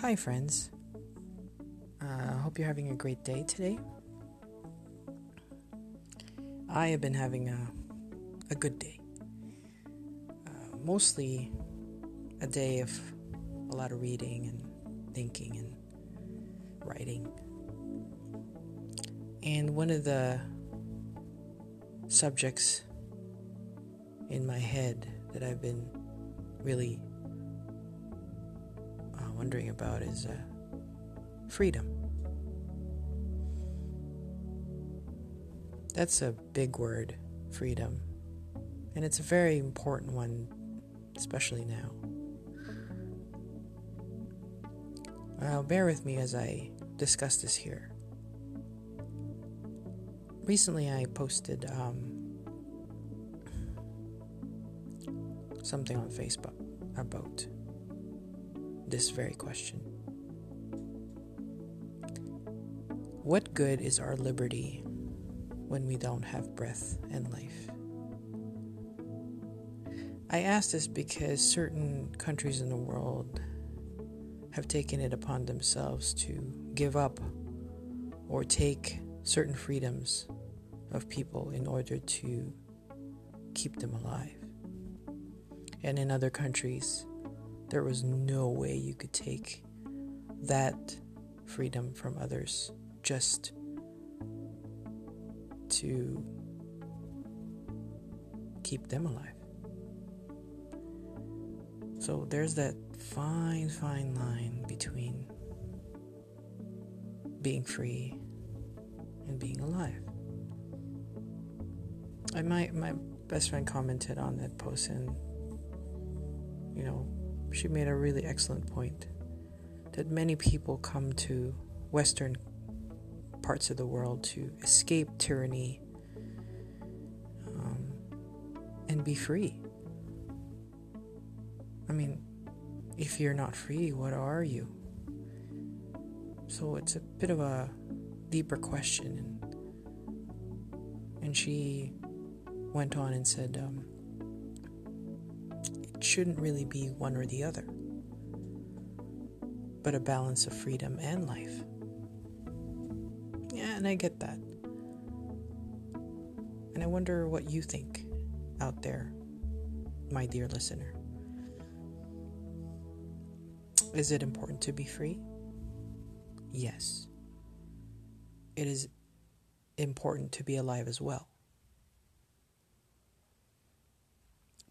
Hi, friends. I uh, hope you're having a great day today. I have been having a, a good day. Uh, mostly a day of a lot of reading and thinking and writing. And one of the subjects in my head that I've been really wondering about is uh, freedom. That's a big word, freedom. And it's a very important one, especially now. Uh, bear with me as I discuss this here. Recently, I posted um, something on Facebook about this very question What good is our liberty when we don't have breath and life? I ask this because certain countries in the world have taken it upon themselves to give up or take certain freedoms of people in order to keep them alive. And in other countries, there was no way you could take that freedom from others just to keep them alive. So there's that fine, fine line between being free and being alive. I my my best friend commented on that post and you know she made a really excellent point that many people come to Western parts of the world to escape tyranny um, and be free. I mean, if you're not free, what are you? So it's a bit of a deeper question. And, and she went on and said, um, shouldn't really be one or the other, but a balance of freedom and life. Yeah, and I get that. And I wonder what you think out there, my dear listener. Is it important to be free? Yes. It is important to be alive as well.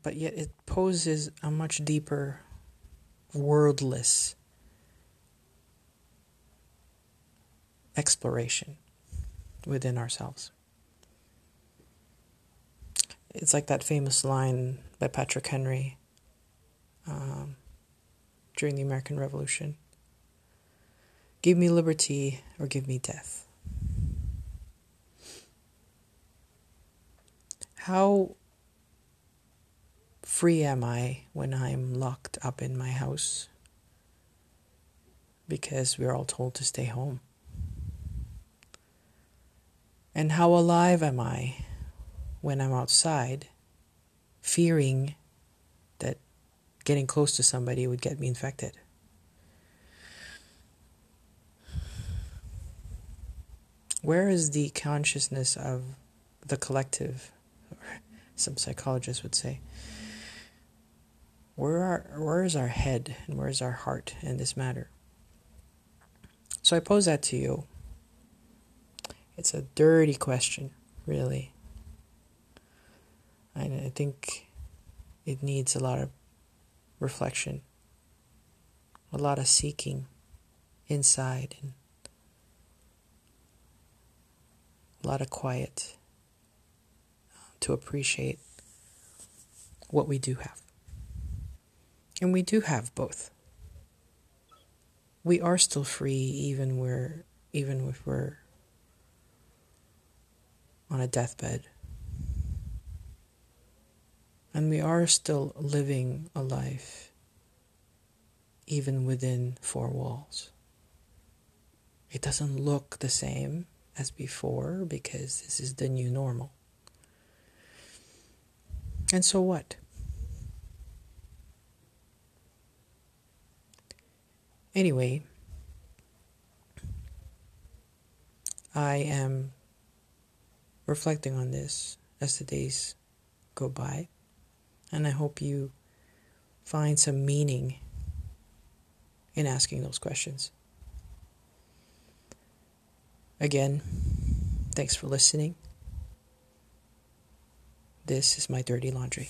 But yet it poses a much deeper, wordless exploration within ourselves. It's like that famous line by Patrick Henry um, during the American Revolution Give me liberty or give me death. How free am I when I'm locked up in my house? Because we're all told to stay home. And how alive am I when I'm outside, fearing that getting close to somebody would get me infected? Where is the consciousness of the collective? Some psychologists would say. Where are where is our head and where is our heart in this matter? So I pose that to you. It's a dirty question, really. And I think it needs a lot of reflection, a lot of seeking inside and a lot of quiet um, to appreciate what we do have. And we do have both. We are still free even where even if we're on a deathbed. And we are still living a life even within four walls. It doesn't look the same as before because this is the new normal. And so what? Anyway, I am reflecting on this as the days go by, and I hope you find some meaning in asking those questions. Again, thanks for listening. This is my dirty laundry.